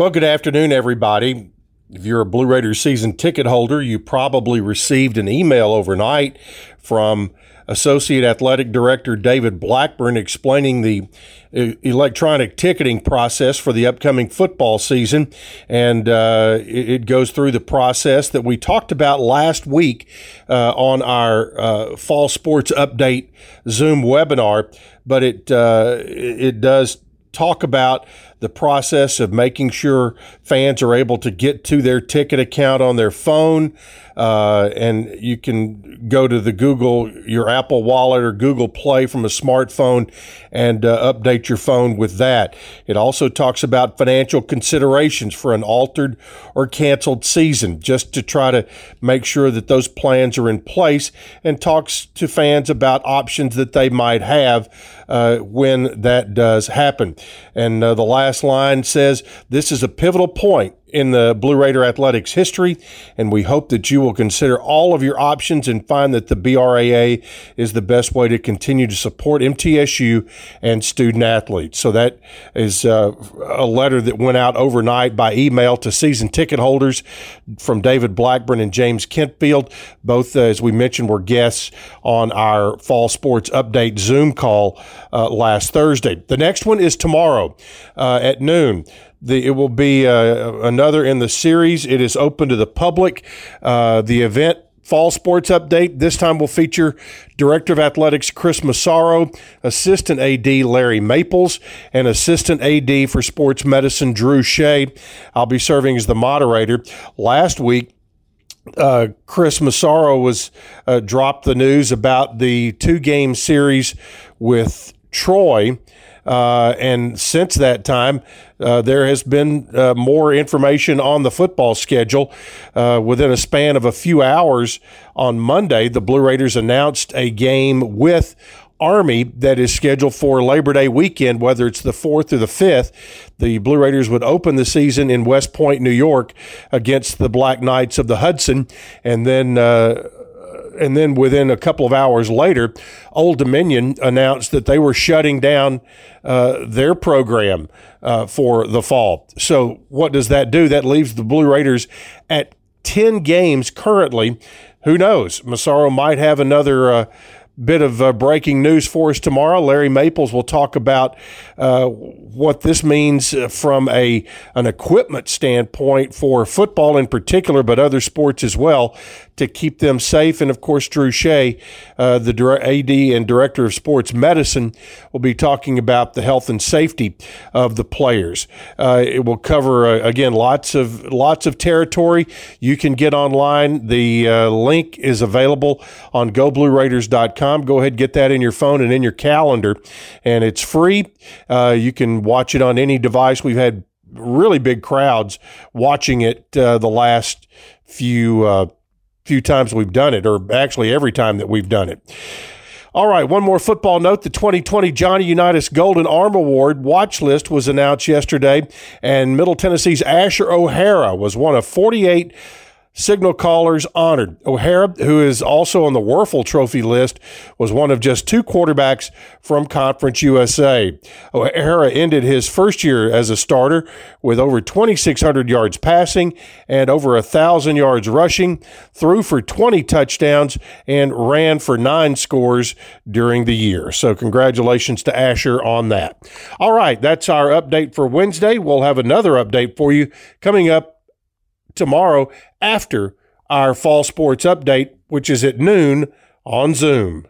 Well, good afternoon, everybody. If you're a Blue Raiders season ticket holder, you probably received an email overnight from Associate Athletic Director David Blackburn explaining the uh, electronic ticketing process for the upcoming football season. And uh, it goes through the process that we talked about last week uh, on our uh, Fall Sports Update Zoom webinar. But it, uh, it does talk about the process of making sure fans are able to get to their ticket account on their phone. Uh, and you can go to the Google, your Apple Wallet or Google Play from a smartphone and uh, update your phone with that. It also talks about financial considerations for an altered or canceled season, just to try to make sure that those plans are in place, and talks to fans about options that they might have uh, when that does happen. And uh, the last line says this is a pivotal point in the Blue Raider Athletics history, and we hope that you will consider all of your options and find that the BRAA is the best way to continue to support MTSU and student athletes. So that is uh, a letter that went out overnight by email to season ticket holders from David Blackburn and James Kentfield. Both, uh, as we mentioned, were guests on our Fall Sports Update Zoom call uh, last Thursday. The next one is tomorrow uh, at noon. The, it will be uh, another in the series. It is open to the public. Uh, the event Fall Sports Update. This time will feature Director of Athletics Chris Massaro, Assistant AD Larry Maples, and Assistant AD for Sports Medicine Drew Shea. I'll be serving as the moderator. Last week, uh, Chris Massaro was uh, dropped the news about the two game series with Troy. Uh, and since that time, uh, there has been uh, more information on the football schedule. Uh, within a span of a few hours on Monday, the Blue Raiders announced a game with Army that is scheduled for Labor Day weekend, whether it's the 4th or the 5th. The Blue Raiders would open the season in West Point, New York against the Black Knights of the Hudson. And then uh, and then within a couple of hours later, Old Dominion announced that they were shutting down uh, their program uh, for the fall. So, what does that do? That leaves the Blue Raiders at 10 games currently. Who knows? Massaro might have another. Bit of uh, breaking news for us tomorrow. Larry Maples will talk about uh, what this means uh, from a an equipment standpoint for football in particular, but other sports as well, to keep them safe. And of course, Drew Shea, uh, the AD and Director of Sports Medicine, will be talking about the health and safety of the players. Uh, it will cover uh, again lots of lots of territory. You can get online. The link is available on GoBlueRaiders.com Go ahead, get that in your phone and in your calendar, and it's free. Uh, you can watch it on any device. We've had really big crowds watching it uh, the last few uh, few times we've done it, or actually every time that we've done it. All right, one more football note. The 2020 Johnny Unitas Golden Arm Award watch list was announced yesterday, and Middle Tennessee's Asher O'Hara was one of 48 signal callers honored. O'Hara, who is also on the Wuerffel Trophy list, was one of just two quarterbacks from Conference USA. O'Hara ended his first year as a starter with over 2,600 yards passing and over 1,000 yards rushing, threw for 20 touchdowns, and ran for nine scores during the year. So, congratulations to Asher on that. All right, that's our update for Wednesday. We'll have another update for you coming up tomorrow after our fall sports update, which is at noon on Zoom.